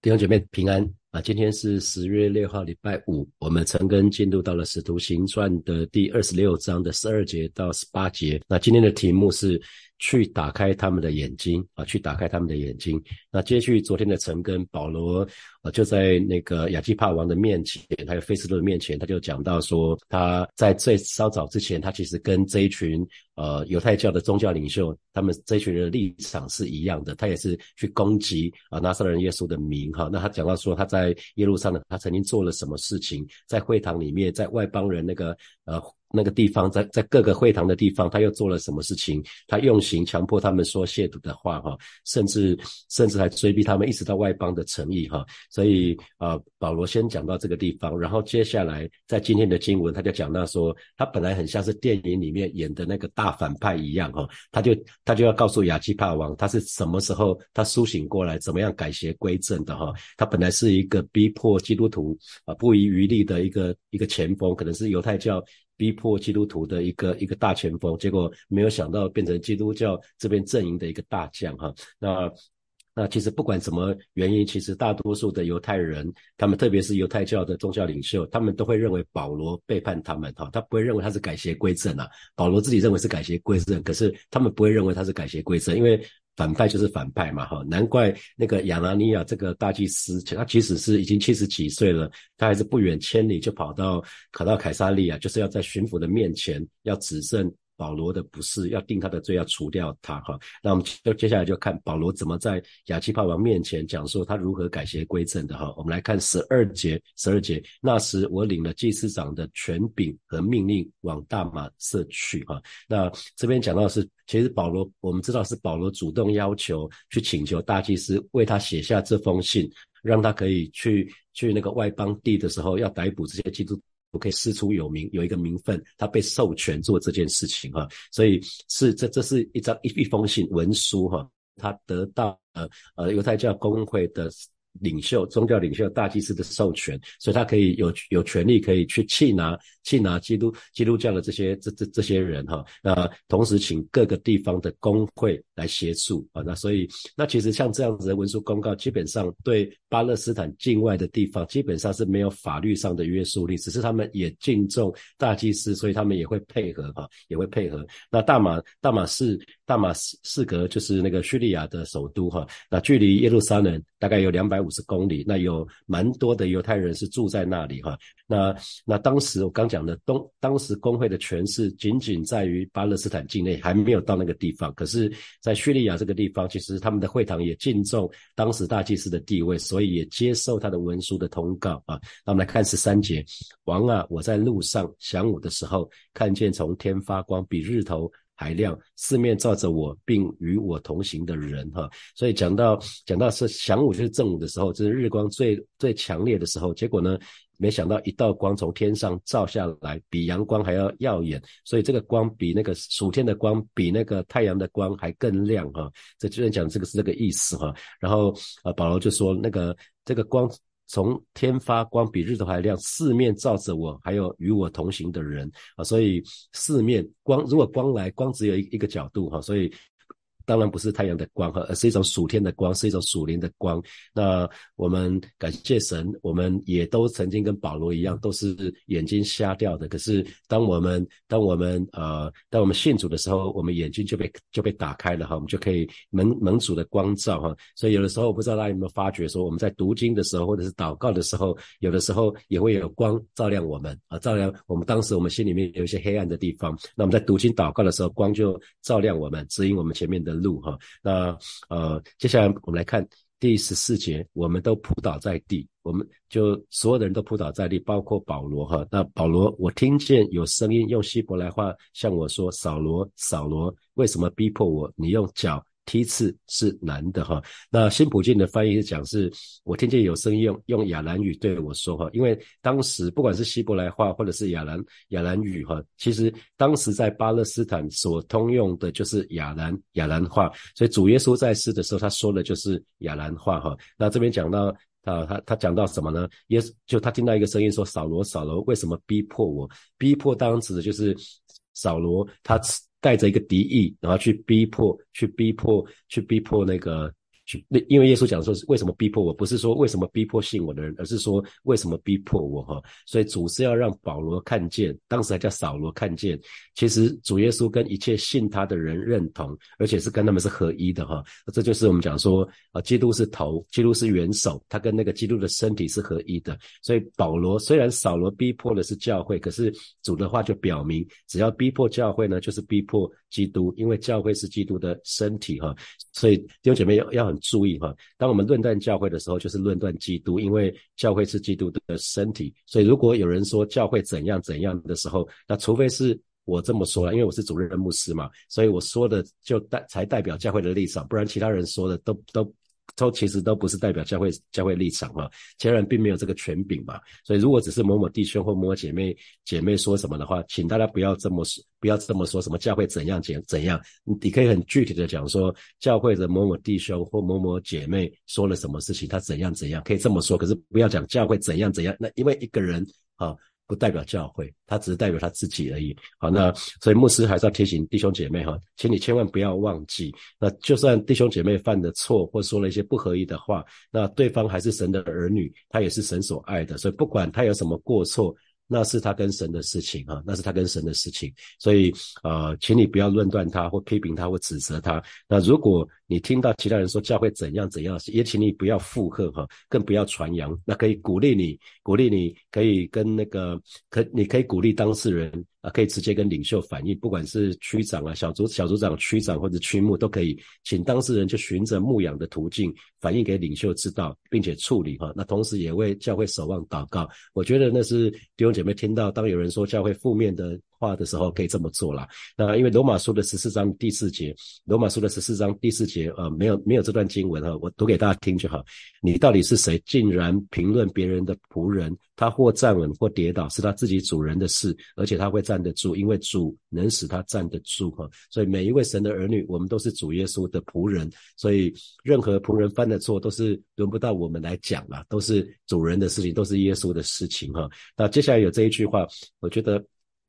弟兄姐妹平安啊！今天是十月六号，礼拜五。我们陈根进入到了《使徒行传》的第二十六章的十二节到十八节。那今天的题目是去打开他们的眼睛啊，去打开他们的眼睛。那接续昨天的陈根，保罗就在那个亚基帕王的面前，还有菲斯勒的面前，他就讲到说，他在最稍早之前，他其实跟这一群。呃，犹太教的宗教领袖，他们这群人的立场是一样的，他也是去攻击啊，拿撒勒人耶稣的名哈。那他讲到说，他在耶路撒冷，他曾经做了什么事情，在会堂里面，在外邦人那个呃。那个地方，在在各个会堂的地方，他又做了什么事情？他用刑强迫他们说亵渎的话，哈，甚至甚至还追逼他们，一直到外邦的诚意，哈。所以啊，保罗先讲到这个地方，然后接下来在今天的经文，他就讲到说，他本来很像是电影里面演的那个大反派一样，哈，他就他就要告诉亚基帕王，他是什么时候他苏醒过来，怎么样改邪归正的，哈。他本来是一个逼迫基督徒啊不遗余力的一个一个前锋，可能是犹太教。逼迫基督徒的一个一个大前锋，结果没有想到变成基督教这边阵营的一个大将哈。那那其实不管什么原因，其实大多数的犹太人，他们特别是犹太教的宗教领袖，他们都会认为保罗背叛他们哈，他不会认为他是改邪归正啊。保罗自己认为是改邪归正，可是他们不会认为他是改邪归正，因为。反派就是反派嘛，哈，难怪那个亚拿尼亚这个大祭司，他即使是已经七十几岁了，他还是不远千里就跑到跑到凯撒利亚，就是要在巡抚的面前要指证。保罗的不是要定他的罪，要除掉他哈。那我们就接下来就看保罗怎么在亚基帕王面前讲说他如何改邪归正的哈。我们来看十二节，十二节，那时我领了祭司长的权柄和命令往大马色去哈。那这边讲到是，其实保罗我们知道是保罗主动要求去请求大祭司为他写下这封信，让他可以去去那个外邦地的时候要逮捕这些基督。我可以师出有名，有一个名分，他被授权做这件事情哈，所以是这这是一张一一封信文书哈，他得到呃呃犹太教公会的。领袖、宗教领袖、大祭司的授权，所以他可以有有权利可以去缉拿、缉拿基督基督教的这些这这这些人哈。那同时请各个地方的工会来协助啊。那所以那其实像这样子的文书公告，基本上对巴勒斯坦境外的地方基本上是没有法律上的约束力，只是他们也敬重大祭司，所以他们也会配合哈，也会配合。那大马大马士大马士士格就是那个叙利亚的首都哈，那距离耶路撒冷大概有两百五。五十公里，那有蛮多的犹太人是住在那里哈。那那当时我刚讲的东，当时工会的权势仅仅在于巴勒斯坦境内，还没有到那个地方。可是，在叙利亚这个地方，其实他们的会堂也敬重当时大祭司的地位，所以也接受他的文书的通告啊。那我们来看十三节，王啊，我在路上晌午的时候，看见从天发光，比日头。海亮，四面照着我，并与我同行的人，哈，所以讲到讲到是晌午就是正午的时候，就是日光最最强烈的时候。结果呢，没想到一道光从天上照下来，比阳光还要耀眼，所以这个光比那个暑天的光，比那个太阳的光还更亮，哈。这就是讲这个是这个意思，哈。然后啊，保罗就说那个这个光。从天发光比日头还亮，四面照着我，还有与我同行的人啊，所以四面光，如果光来，光只有一一个角度哈，所以。当然不是太阳的光哈，而是一种属天的光，是一种属灵的光。那我们感谢神，我们也都曾经跟保罗一样，都是眼睛瞎掉的。可是当我们当我们呃当我们信主的时候，我们眼睛就被就被打开了哈，我们就可以蒙蒙主的光照哈。所以有的时候，不知道大家有没有发觉，说我们在读经的时候，或者是祷告的时候，有的时候也会有光照亮我们啊，照亮我们当时我们心里面有一些黑暗的地方。那我们在读经祷告的时候，光就照亮我们，指引我们前面的。路哈，那呃，接下来我们来看第十四节，我们都扑倒在地，我们就所有的人都扑倒在地，包括保罗哈。那保罗，我听见有声音用希伯来话向我说：“扫罗，扫罗，为什么逼迫我？你用脚。”梯次是难的哈，那新普进的翻译是讲是，我听见有声音用用亚兰语对我说哈，因为当时不管是希伯来话或者是亚兰亚兰语哈，其实当时在巴勒斯坦所通用的就是亚兰亚兰话，所以主耶稣在世的时候他说的就是亚兰话哈。那这边讲到啊，他他讲到什么呢？耶稣就他听到一个声音说：“扫罗，扫罗，为什么逼迫我？逼迫当时的就是扫罗他。带着一个敌意，然后去逼迫，去逼迫，去逼迫那个去，因为耶稣讲说是为什么逼迫我，不是说为什么逼迫信我的人，而是说为什么逼迫我哈。所以主是要让保罗看见，当时还叫扫罗看见，其实主耶稣跟一切信他的人认同，而且是跟他们是合一的哈。这就是我们讲说啊，基督是头，基督是元首，他跟那个基督的身体是合一的。所以保罗虽然扫罗逼迫的是教会，可是主的话就表明，只要逼迫教会呢，就是逼迫基督，因为教会是基督的身体哈。所以弟兄姐妹要要很注意哈，当我们论断教会的时候，就是论断基督，因为教会是基督的身体。所以如果有人说教会怎样怎样的时候，那除非是我这么说了，因为我是主任的牧师嘛，所以我说的就代才代表教会的立场，不然其他人说的都都。都其实都不是代表教会教会立场嘛，其他人并没有这个权柄嘛，所以如果只是某某弟兄或某某姐妹姐妹说什么的话，请大家不要这么说，不要这么说什么教会怎样怎怎样，你可以很具体的讲说教会的某某弟兄或某某姐妹说了什么事情，他怎样怎样，可以这么说，可是不要讲教会怎样怎样，那因为一个人啊。不代表教会，他只是代表他自己而已。好，那所以牧师还是要提醒弟兄姐妹哈，请你千万不要忘记，那就算弟兄姐妹犯的错或说了一些不合意的话，那对方还是神的儿女，他也是神所爱的，所以不管他有什么过错。那是他跟神的事情哈，那是他跟神的事情，所以呃，请你不要论断他或批评他或指责他。那如果你听到其他人说教会怎样怎样，也请你不要附和哈，更不要传扬。那可以鼓励你，鼓励你可以跟那个可，你可以鼓励当事人。啊，可以直接跟领袖反映，不管是区长啊、小组小组长、区长或者区牧都可以，请当事人就循着牧养的途径反映给领袖知道，并且处理哈。那同时也为教会守望祷告。我觉得那是弟兄姐妹听到，当有人说教会负面的。话的时候可以这么做了。那因为罗马书的十四章第四节，罗马书的十四章第四节，呃，没有没有这段经文哈，我读给大家听就好。你到底是谁？竟然评论别人的仆人，他或站稳或跌倒，是他自己主人的事，而且他会站得住，因为主能使他站得住哈。所以每一位神的儿女，我们都是主耶稣的仆人，所以任何仆人犯的错，都是轮不到我们来讲了，都是主人的事情，都是耶稣的事情哈。那接下来有这一句话，我觉得。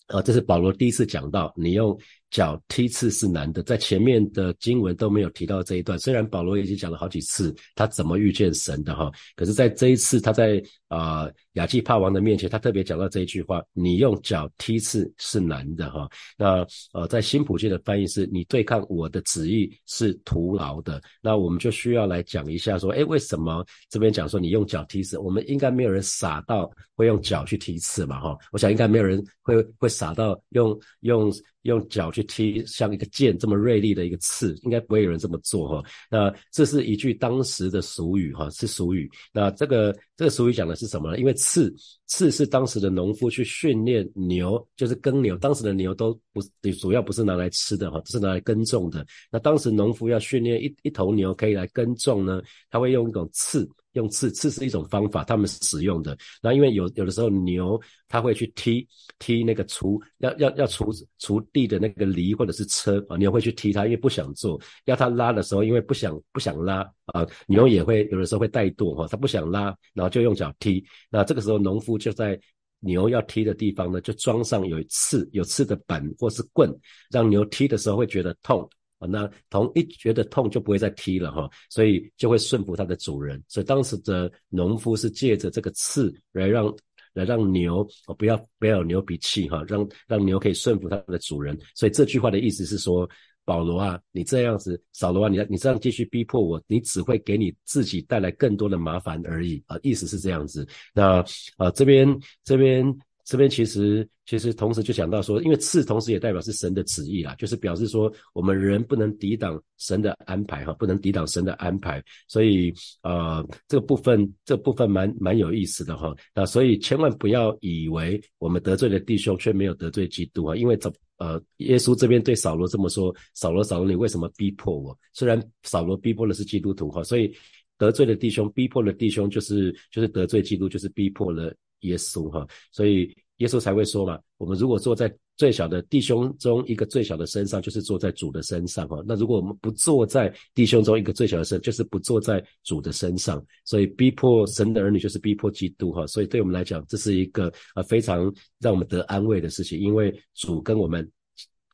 啊，这是保罗第一次讲到，你用。脚踢刺是难的，在前面的经文都没有提到这一段。虽然保罗已经讲了好几次他怎么遇见神的哈，可是在这一次他在啊亚基帕王的面前，他特别讲到这一句话：你用脚踢刺是难的哈。那呃在新普界的翻译是：你对抗我的旨意是徒劳的。那我们就需要来讲一下说，哎，为什么这边讲说你用脚踢刺？我们应该没有人傻到会用脚去踢刺嘛哈？我想应该没有人会会傻到用用。用脚去踢像一个剑这么锐利的一个刺，应该不会有人这么做哈。那这是一句当时的俗语哈，是俗语。那这个这个俗语讲的是什么呢？因为刺刺是当时的农夫去训练牛，就是耕牛。当时的牛都不主要不是拿来吃的哈，是拿来耕种的。那当时农夫要训练一一头牛可以来耕种呢，他会用一种刺。用刺，刺是一种方法，他们使用的。那因为有有的时候牛，它会去踢踢那个锄，要要要锄锄地的那个犁或者是车啊，牛会去踢它，因为不想做。要它拉的时候，因为不想不想拉啊，牛也会有的时候会怠惰哈，它不想拉，然后就用脚踢。那这个时候，农夫就在牛要踢的地方呢，就装上有刺有刺的板或是棍，让牛踢的时候会觉得痛。啊，那同一觉得痛就不会再踢了哈，所以就会顺服它的主人。所以当时的农夫是借着这个刺来让来让牛哦不要不要有牛脾气哈，让让牛可以顺服它的主人。所以这句话的意思是说，保罗啊，你这样子，扫罗啊，你你这样继续逼迫我，你只会给你自己带来更多的麻烦而已啊，意思是这样子。那啊这边这边。这边其实其实同时就想到说，因为刺同时也代表是神的旨意啦，就是表示说我们人不能抵挡神的安排哈，不能抵挡神的安排，所以呃这个部分这部分蛮蛮有意思的哈。那所以千万不要以为我们得罪了弟兄却没有得罪基督啊，因为怎呃耶稣这边对扫罗这么说，扫罗扫罗你为什么逼迫我？虽然扫罗逼迫的是基督徒哈，所以得罪了弟兄，逼迫了弟兄就是就是得罪基督，就是逼迫了。耶稣哈，所以耶稣才会说嘛，我们如果坐在最小的弟兄中一个最小的身上，就是坐在主的身上哈。那如果我们不坐在弟兄中一个最小的身，就是不坐在主的身上。所以逼迫神的儿女就是逼迫基督哈。所以对我们来讲，这是一个呃非常让我们得安慰的事情，因为主跟我们。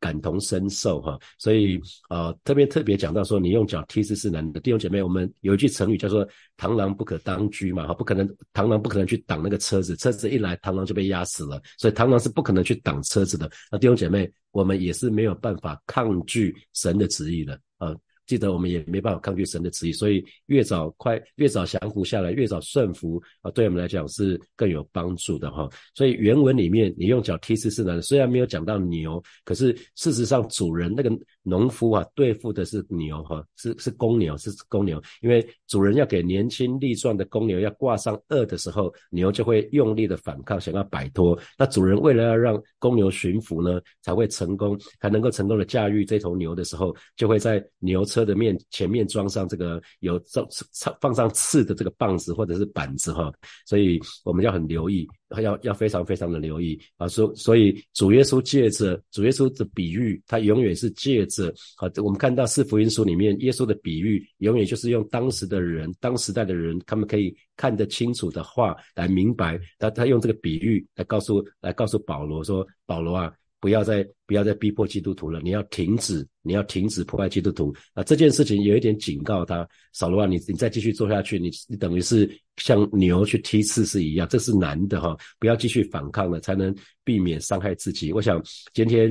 感同身受哈。所以啊，特别特别讲到说，你用脚踢是是难的。弟兄姐妹，我们有一句成语叫做“螳螂不可当车”嘛，哈，不可能，螳螂不可能去挡那个车子，车子一来，螳螂就被压死了。所以螳螂是不可能去挡车子的。那弟兄姐妹，我们也是没有办法抗拒神的旨意的啊。记得我们也没办法抗拒神的旨意，所以越早快越早降服下来，越早顺服啊，对我们来讲是更有帮助的哈。所以原文里面你用脚踢是是难，虽然没有讲到牛，可是事实上主人那个农夫啊对付的是牛哈，是是公牛是公牛，因为主人要给年轻力壮的公牛要挂上轭的时候，牛就会用力的反抗，想要摆脱。那主人为了要让公牛驯服呢，才会成功，才能够成功的驾驭这头牛的时候，就会在牛。车的面前面装上这个有放放上刺的这个棒子或者是板子哈，所以我们要很留意，要要非常非常的留意啊。所所以主耶稣借着主耶稣的比喻，他永远是借是啊，我们看到四福音书里面耶稣的比喻，永远就是用当时的人、当时代的人，他们可以看得清楚的话来明白。他他用这个比喻来告诉来告诉保罗说：“保罗啊。”不要再不要再逼迫基督徒了，你要停止，你要停止破坏基督徒啊！这件事情有一点警告他，扫罗啊，你你再继续做下去，你你等于是像牛去踢刺是一样，这是难的哈！不要继续反抗了，才能避免伤害自己。我想今天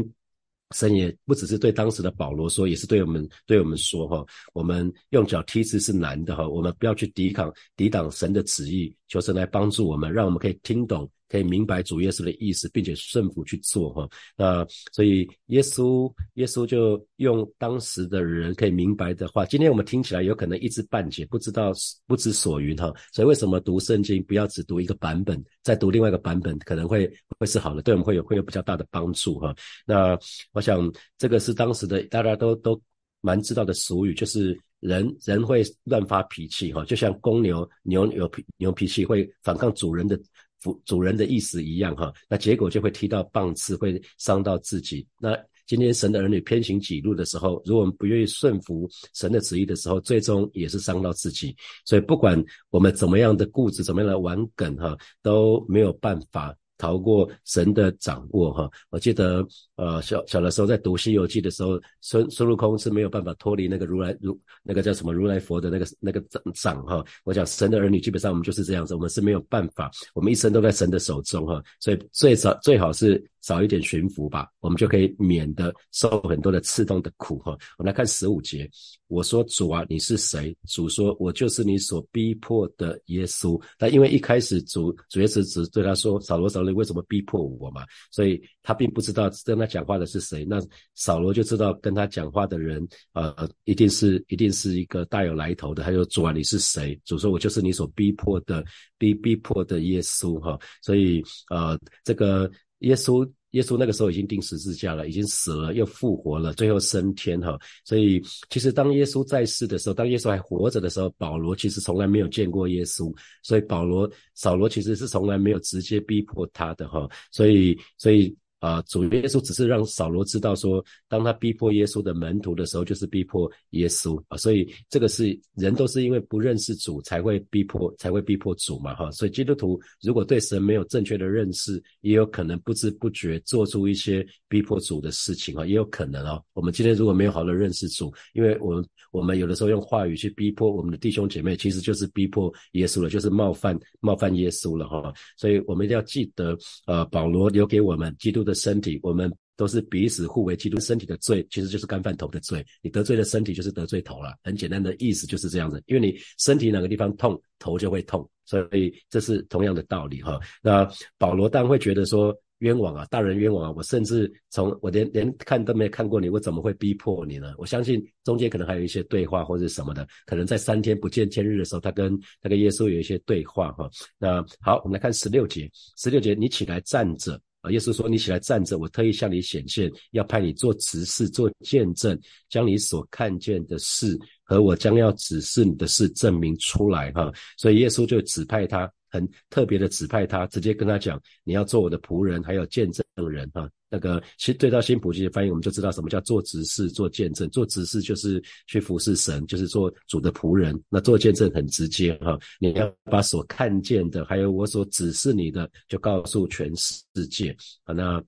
神也不只是对当时的保罗说，也是对我们对我们说哈，我们用脚踢字是难的哈，我们不要去抵抗抵挡神的旨意，求神来帮助我们，让我们可以听懂。可以明白主耶稣的意思，并且顺服去做哈。那所以耶稣耶稣就用当时的人可以明白的话，今天我们听起来有可能一知半解，不知道不知所云哈。所以为什么读圣经不要只读一个版本，再读另外一个版本，可能会会是好的，对我们会有会有比较大的帮助哈。那我想这个是当时的大家都都蛮知道的俗语，就是人人会乱发脾气哈，就像公牛牛有脾牛脾气会反抗主人的。主主人的意思一样哈，那结果就会踢到棒刺，会伤到自己。那今天神的儿女偏行己路的时候，如果我们不愿意顺服神的旨意的时候，最终也是伤到自己。所以不管我们怎么样的固执，怎么样的玩梗哈，都没有办法。逃过神的掌握哈，我记得呃小小的时候在读《西游记》的时候，孙孙悟空是没有办法脱离那个如来如那个叫什么如来佛的那个那个掌掌哈。我讲神的儿女基本上我们就是这样子，我们是没有办法，我们一生都在神的手中哈，所以最少最好是。少一点驯服吧，我们就可以免得受很多的刺痛的苦哈。我们来看十五节，我说主啊，你是谁？主说，我就是你所逼迫的耶稣。那因为一开始主主耶稣只对他说，扫罗扫罗，为什么逼迫我嘛？所以他并不知道跟他讲话的是谁。那扫罗就知道跟他讲话的人，呃，一定是一定是一个大有来头的。他说主啊，你是谁？主说，我就是你所逼迫的逼逼迫的耶稣哈。所以呃，这个。耶稣，耶稣那个时候已经钉十字架了，已经死了，又复活了，最后升天哈。所以，其实当耶稣在世的时候，当耶稣还活着的时候，保罗其实从来没有见过耶稣，所以保罗、扫罗其实是从来没有直接逼迫他的哈。所以，所以。啊，主耶稣只是让扫罗知道说，当他逼迫耶稣的门徒的时候，就是逼迫耶稣啊。所以这个是人都是因为不认识主才会逼迫，才会逼迫主嘛哈。所以基督徒如果对神没有正确的认识，也有可能不知不觉做出一些逼迫主的事情啊，也有可能哦。我们今天如果没有好的认识主，因为我们我们有的时候用话语去逼迫我们的弟兄姐妹，其实就是逼迫耶稣了，就是冒犯冒犯耶稣了哈。所以我们一定要记得，呃，保罗留给我们基督的。身体，我们都是彼此互为基督身体的罪，其实就是干饭头的罪。你得罪了身体，就是得罪头了。很简单的意思就是这样子，因为你身体哪个地方痛，头就会痛，所以这是同样的道理哈。那保罗当然会觉得说冤枉啊，大人冤枉啊！我甚至从我连连看都没看过你，我怎么会逼迫你呢？我相信中间可能还有一些对话或者什么的，可能在三天不见天日的时候，他跟他跟耶稣有一些对话哈。那好，我们来看十六节，十六节，你起来站着。啊，耶稣说：“你起来站着，我特意向你显现，要派你做执事、做见证，将你所看见的事和我将要指示你的事证明出来。”哈，所以耶稣就指派他。很特别的指派他，直接跟他讲，你要做我的仆人，还有见证人哈。那个其实对照新普济的翻译，我们就知道什么叫做执事、做见证。做执事就是去服侍神，就是做主的仆人。那做见证很直接哈，你要把所看见的，还有我所指示你的，就告诉全世界啊。那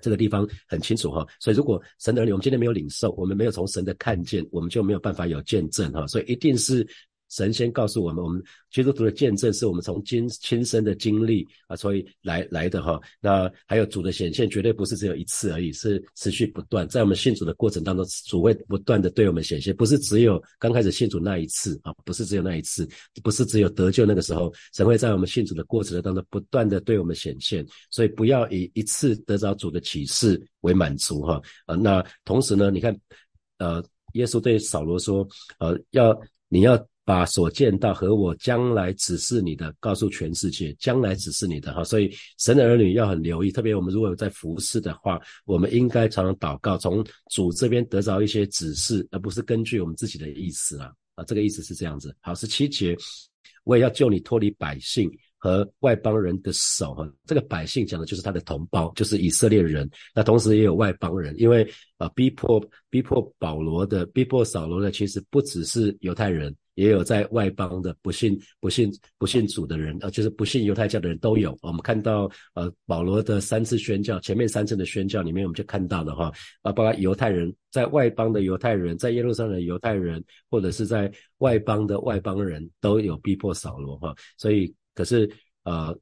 这个地方很清楚哈，所以如果神的儿女，我们今天没有领受，我们没有从神的看见，我们就没有办法有见证哈，所以一定是。神仙告诉我们，我们基督徒的见证是我们从亲亲身的经历啊，所以来来的哈。那还有主的显现，绝对不是只有一次而已，是持续不断，在我们信主的过程当中，主会不断的对我们显现，不是只有刚开始信主那一次啊，不是只有那一次，不是只有得救那个时候，神会在我们信主的过程当中不断的对我们显现。所以不要以一次得着主的启示为满足哈。呃，那同时呢，你看，呃，耶稣对扫罗说，呃，要你要。把所见到和我将来指示你的告诉全世界，将来指示你的哈，所以神的儿女要很留意，特别我们如果有在服侍的话，我们应该常常祷告，从主这边得着一些指示，而不是根据我们自己的意思啊啊，这个意思是这样子。好，十七节，我也要救你脱离百姓。和外邦人的手，哈，这个百姓讲的就是他的同胞，就是以色列人。那同时也有外邦人，因为啊，逼迫逼迫保罗的，逼迫扫罗的，其实不只是犹太人，也有在外邦的不信不信不信主的人，啊，就是不信犹太教的人都有。我们看到呃，保罗的三次宣教，前面三次的宣教里面，我们就看到了哈，啊，包括犹太人在外邦的犹太人，在耶路撒冷的犹太人，或者是在外邦的外邦人都有逼迫扫罗哈，所以。可是，呃，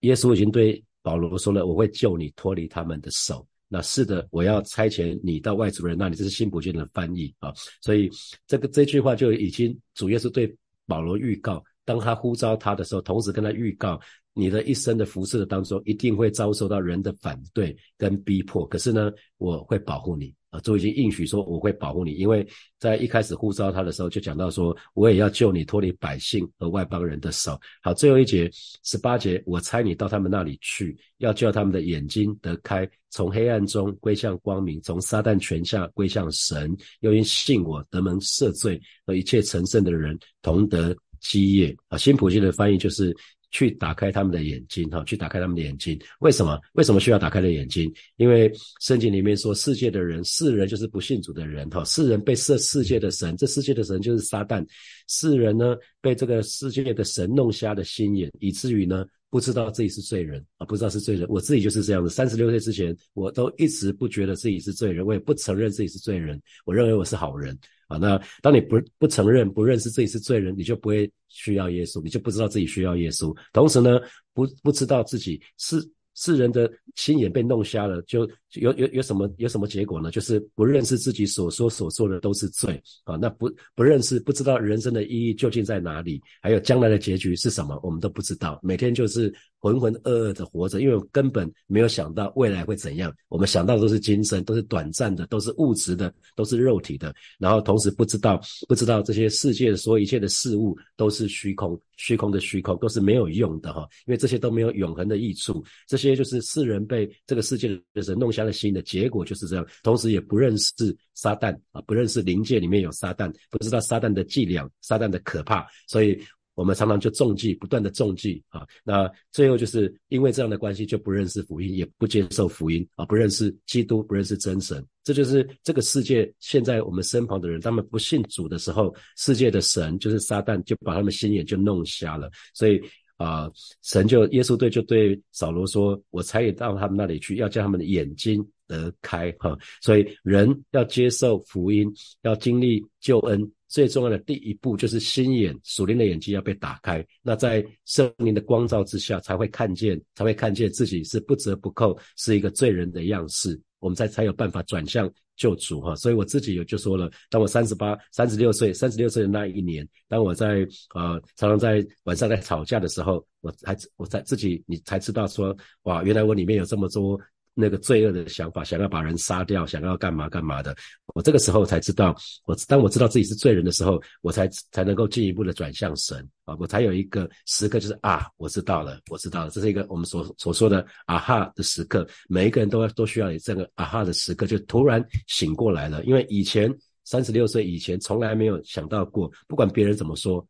耶稣已经对保罗说了：“我会救你脱离他们的手。”那是的，我要差遣你到外族人那里。这是新普京的翻译啊，所以这个这句话就已经主要是对保罗预告，当他呼召他的时候，同时跟他预告，你的一生的服侍的当中，一定会遭受到人的反对跟逼迫。可是呢，我会保护你。啊，都已经应许说我会保护你，因为在一开始呼召他的时候就讲到说，我也要救你脱离百姓和外邦人的手。好，最后一节十八节，我猜你到他们那里去，要叫他们的眼睛得开，从黑暗中归向光明，从撒旦权下归向神，又因信我得蒙赦罪和一切成圣的人同得基业。啊，新普京的翻译就是。去打开他们的眼睛，哈，去打开他们的眼睛。为什么？为什么需要打开的眼睛？因为圣经里面说，世界的人，世人就是不信主的人，哈，世人被设世界的神，这世界的神就是撒旦。世人呢，被这个世界的神弄瞎了心眼，以至于呢，不知道自己是罪人啊，不知道是罪人。我自己就是这样子，三十六岁之前，我都一直不觉得自己是罪人，我也不承认自己是罪人，我认为我是好人。啊，那当你不不承认、不认识自己是罪人，你就不会需要耶稣，你就不知道自己需要耶稣。同时呢，不不知道自己是。世人的心眼被弄瞎了，就有有有什么有什么结果呢？就是不认识自己所说所做的都是罪啊！那不不认识，不知道人生的意义究竟在哪里，还有将来的结局是什么，我们都不知道。每天就是浑浑噩噩的活着，因为根本没有想到未来会怎样。我们想到的都是今生，都是短暂的，都是物质的，都是肉体的。然后同时不知道不知道这些世界所有一切的事物都是虚空。虚空的虚空都是没有用的哈，因为这些都没有永恒的益处。这些就是世人被这个世界的人弄瞎了心的结果，就是这样。同时也不认识撒旦啊，不认识灵界里面有撒旦，不知道撒旦的伎俩、撒旦的可怕，所以。我们常常就中计，不断的中计啊，那最后就是因为这样的关系，就不认识福音，也不接受福音啊，不认识基督，不认识真神，这就是这个世界现在我们身旁的人，他们不信主的时候，世界的神就是撒旦，就把他们心眼就弄瞎了。所以啊，神就耶稣对就对扫罗说：“我才也到他们那里去，要叫他们的眼睛得开。”哈，所以人要接受福音，要经历救恩。最重要的第一步就是心眼属灵的眼睛要被打开，那在圣灵的光照之下，才会看见，才会看见自己是不折不扣，是一个罪人的样式，我们才才有办法转向救主哈。所以我自己有就说了，当我三十八、三十六岁、三十六岁的那一年，当我在呃常常在晚上在吵架的时候，我才我才自己你才知道说，哇，原来我里面有这么多。那个罪恶的想法，想要把人杀掉，想要干嘛干嘛的，我这个时候才知道，我当我知道自己是罪人的时候，我才才能够进一步的转向神。啊，我才有一个时刻，就是啊，我知道了，我知道了，这是一个我们所所说的啊哈的时刻，每一个人都要都需要有这个啊哈的时刻，就突然醒过来了，因为以前三十六岁以前从来没有想到过，不管别人怎么说，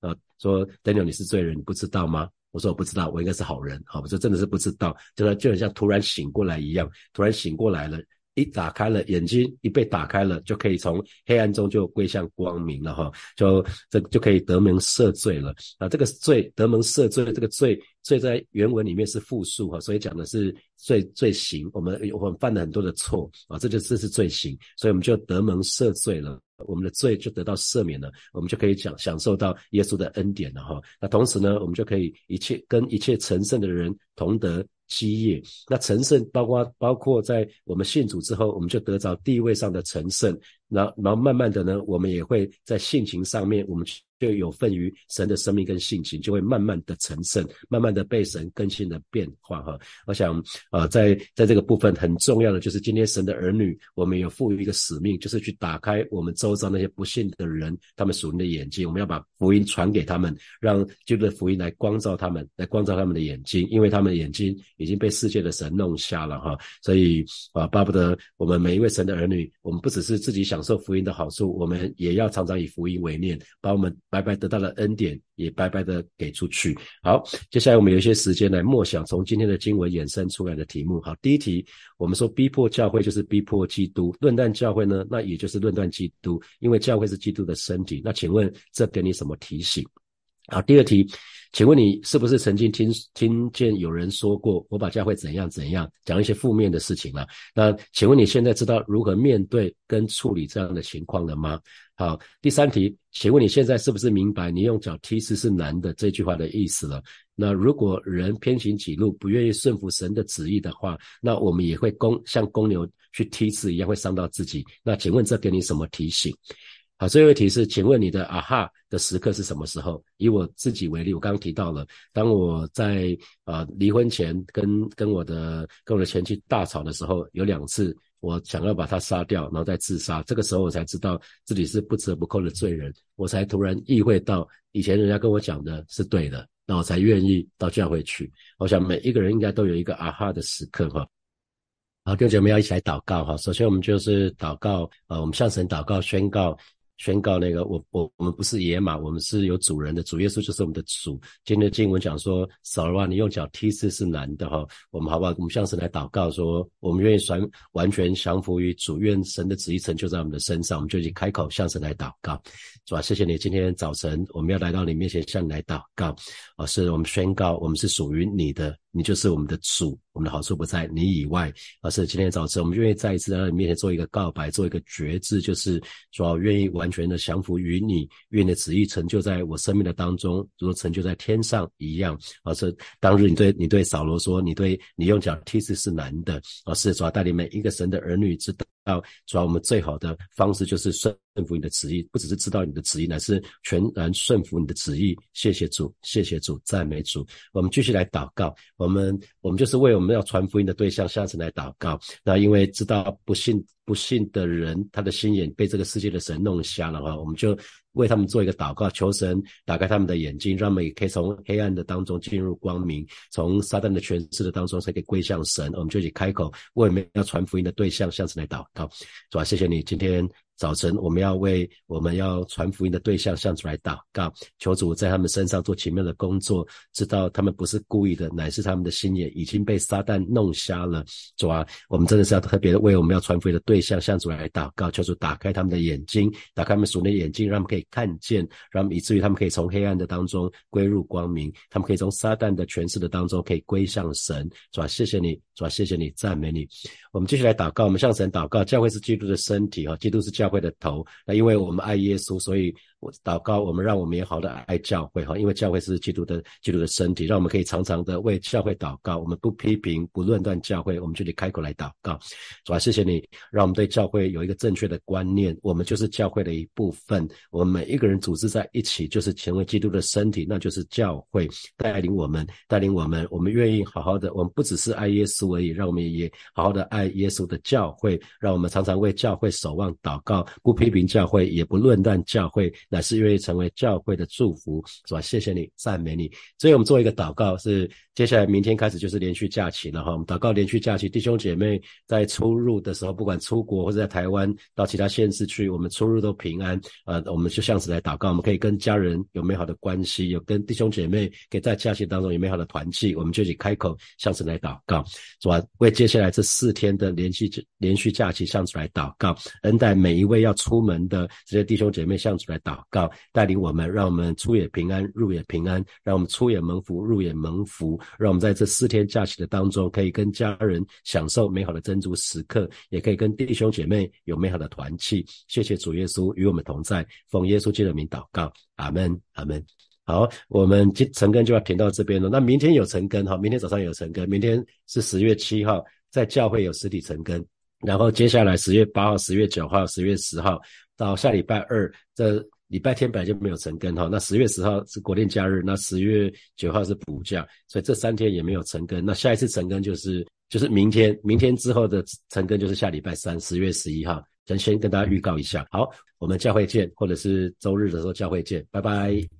啊，说 Daniel 你是罪人，你不知道吗？我说我不知道，我应该是好人。好，我说真的是不知道，就就很像突然醒过来一样，突然醒过来了，一打开了眼睛，一被打开了，就可以从黑暗中就归向光明了哈，就这就可以得蒙赦罪了啊。这个罪得蒙赦罪，这个罪罪在原文里面是复数哈，所以讲的是罪罪行。我们我们犯了很多的错啊，这就这是罪行，所以我们就得蒙赦罪了。我们的罪就得到赦免了，我们就可以享享受到耶稣的恩典了哈。那同时呢，我们就可以一切跟一切成圣的人同得基业。那成圣包括包括在我们信主之后，我们就得着地位上的成圣。然后然后慢慢的呢，我们也会在性情上面，我们。就有份于神的生命跟性情，就会慢慢的成圣，慢慢的被神更新的变化哈。我想啊，在在这个部分很重要的就是今天神的儿女，我们有赋予一个使命，就是去打开我们周遭那些不信的人他们属灵的眼睛，我们要把福音传给他们，让基督的福音来光照他们，来光照他们的眼睛，因为他们的眼睛已经被世界的神弄瞎了哈。所以啊，巴不得我们每一位神的儿女，我们不只是自己享受福音的好处，我们也要常常以福音为念，把我们。白白得到了恩典，也白白的给出去。好，接下来我们有一些时间来默想从今天的经文衍生出来的题目。好，第一题，我们说逼迫教会就是逼迫基督，论断教会呢，那也就是论断基督，因为教会是基督的身体。那请问这给你什么提醒？好，第二题。请问你是不是曾经听听见有人说过我把教会怎样怎样讲一些负面的事情了？那请问你现在知道如何面对跟处理这样的情况了吗？好，第三题，请问你现在是不是明白你用脚踢死是难的这句话的意思了？那如果人偏行己路，不愿意顺服神的旨意的话，那我们也会公像公牛去踢刺一样，会伤到自己。那请问这给你什么提醒？好，最后一题是，请问你的啊哈的时刻是什么时候？以我自己为例，我刚刚提到了，当我在啊离婚前跟跟我的跟我的前妻大吵的时候，有两次我想要把他杀掉，然后再自杀。这个时候我才知道自己是不折不扣的罪人，我才突然意会到以前人家跟我讲的是对的，那我才愿意到教会去。我想每一个人应该都有一个啊哈的时刻哈。好，弟兄姐妹要一起来祷告哈。首先我们就是祷告，呃，我们向神祷告宣告。宣告那个我我我们不是野马，我们是有主人的。主耶稣就是我们的主。今天的经文讲说，扫罗啊，你用脚踢刺是难的哈。我们好不好？我们向神来祷告说，我们愿意传完全降服于主，愿神的旨意成就在我们的身上。我们就以开口向神来祷告，是吧？谢谢你，今天早晨我们要来到你面前向你来祷告，啊，是我们宣告我们是属于你的。你就是我们的主，我们的好处不在你以外，而是今天早晨我们愿意再一次在你面前做一个告白，做一个决志，就是说愿意完全的降服于你，愿你的旨意成就在我生命的当中，如成就在天上一样。而是当日你对你对扫罗说，你对你用脚踢死是男的，而是主要带领每一个神的儿女知道。要主要我们最好的方式就是顺服你的旨意，不只是知道你的旨意，乃是全然顺服你的旨意。谢谢主，谢谢主，赞美主。我们继续来祷告，我们我们就是为我们要传福音的对象下次来祷告。那因为知道不信不信的人，他的心眼被这个世界的神弄瞎了哈，我们就。为他们做一个祷告，求神打开他们的眼睛，让他们也可以从黑暗的当中进入光明，从撒旦的权势的当中才可以归向神。我们就一起开口为我们要传福音的对象向神来祷告，主啊？谢谢你今天。早晨，我们要为我们要传福音的对象向主来祷告，求主在他们身上做奇妙的工作，知道他们不是故意的，乃是他们的心眼已经被撒旦弄瞎了。主啊，我们真的是要特别的为我们要传福音的对象向主来祷告，求主打开他们的眼睛，打开他们属灵的眼睛，让他们可以看见，让以至于他们可以从黑暗的当中归入光明，他们可以从撒旦的权势的当中可以归向神。主啊，谢谢你，主啊，谢谢你，赞美你。我们继续来祷告，我们向神祷告，教会是基督的身体啊，基督是教。会的头，那因为我们爱耶稣，所以。我祷告，我们让我们也好的爱教会哈，因为教会是基督的基督的身体，让我们可以常常的为教会祷告。我们不批评不论断教会，我们就得开口来祷告。主啊，谢谢你，让我们对教会有一个正确的观念。我们就是教会的一部分，我们每一个人组织在一起，就是成为基督的身体，那就是教会带领我们，带领我们。我们愿意好好的，我们不只是爱耶稣而已，让我们也好好的爱耶稣的教会，让我们常常为教会守望祷告，不批评教会，也不论断教会。乃是愿意成为教会的祝福，是吧？谢谢你，赞美你。所以我们做一个祷告，是接下来明天开始就是连续假期了哈，我们祷告连续假期，弟兄姐妹在出入的时候，不管出国或者在台湾到其他县市去，我们出入都平安啊，我们就向此来祷告，我们可以跟家人有美好的关系，有跟弟兄姐妹可以在假期当中有美好的团契，我们就一起开口向此来祷告，是吧？为接下来这四天的连续连续假期向此来祷告，恩待每一位要出门的这些弟兄姐妹向此来祷告，带领我们，让我们出也平安，入也平安，让我们出也蒙福，入也蒙福，让我们在这四天假期的当中，可以跟家人享受美好的珍珠时刻，也可以跟弟兄姐妹有美好的团契。谢谢主耶稣与我们同在，奉耶稣基督的名祷告，阿门，阿门。好，我们今晨更就要停到这边了。那明天有晨更哈，明天早上有晨更，明天是十月七号，在教会有实体晨更，然后接下来十月八号、十月九号、十月十号到下礼拜二这。礼拜天本来就没有成根哈，那十月十号是国定假日，那十月九号是补假，所以这三天也没有成根。那下一次成根就是就是明天，明天之后的成根就是下礼拜三，十月十一号。先先跟大家预告一下，好，我们教会见，或者是周日的时候教会见，拜拜。